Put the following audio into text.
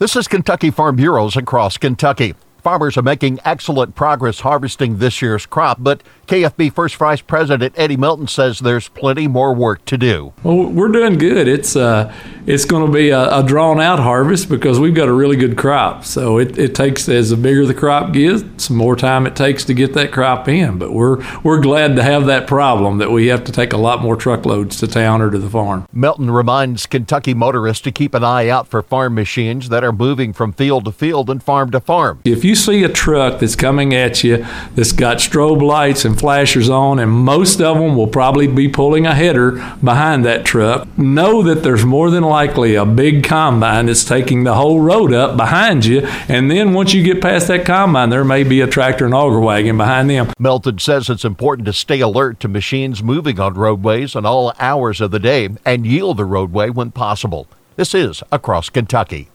This is Kentucky Farm Bureaus across Kentucky. Farmers are making excellent progress harvesting this year's crop, but KFB First Vice President Eddie Melton says there's plenty more work to do. Well, we're doing good. It's uh, it's going to be a, a, drawn out harvest because we've got a really good crop. So it, it takes as the bigger the crop gets, some more time it takes to get that crop in. But we're we're glad to have that problem that we have to take a lot more truckloads to town or to the farm. Melton reminds Kentucky motorists to keep an eye out for farm machines that are moving from field to field and farm to farm. If you see a truck that's coming at you that's got strobe lights and flashers on, and most of them will probably be pulling a header behind that truck. Know that there's more than likely a big combine that's taking the whole road up behind you, and then once you get past that combine, there may be a tractor and auger wagon behind them. Melton says it's important to stay alert to machines moving on roadways at all hours of the day and yield the roadway when possible. This is Across Kentucky.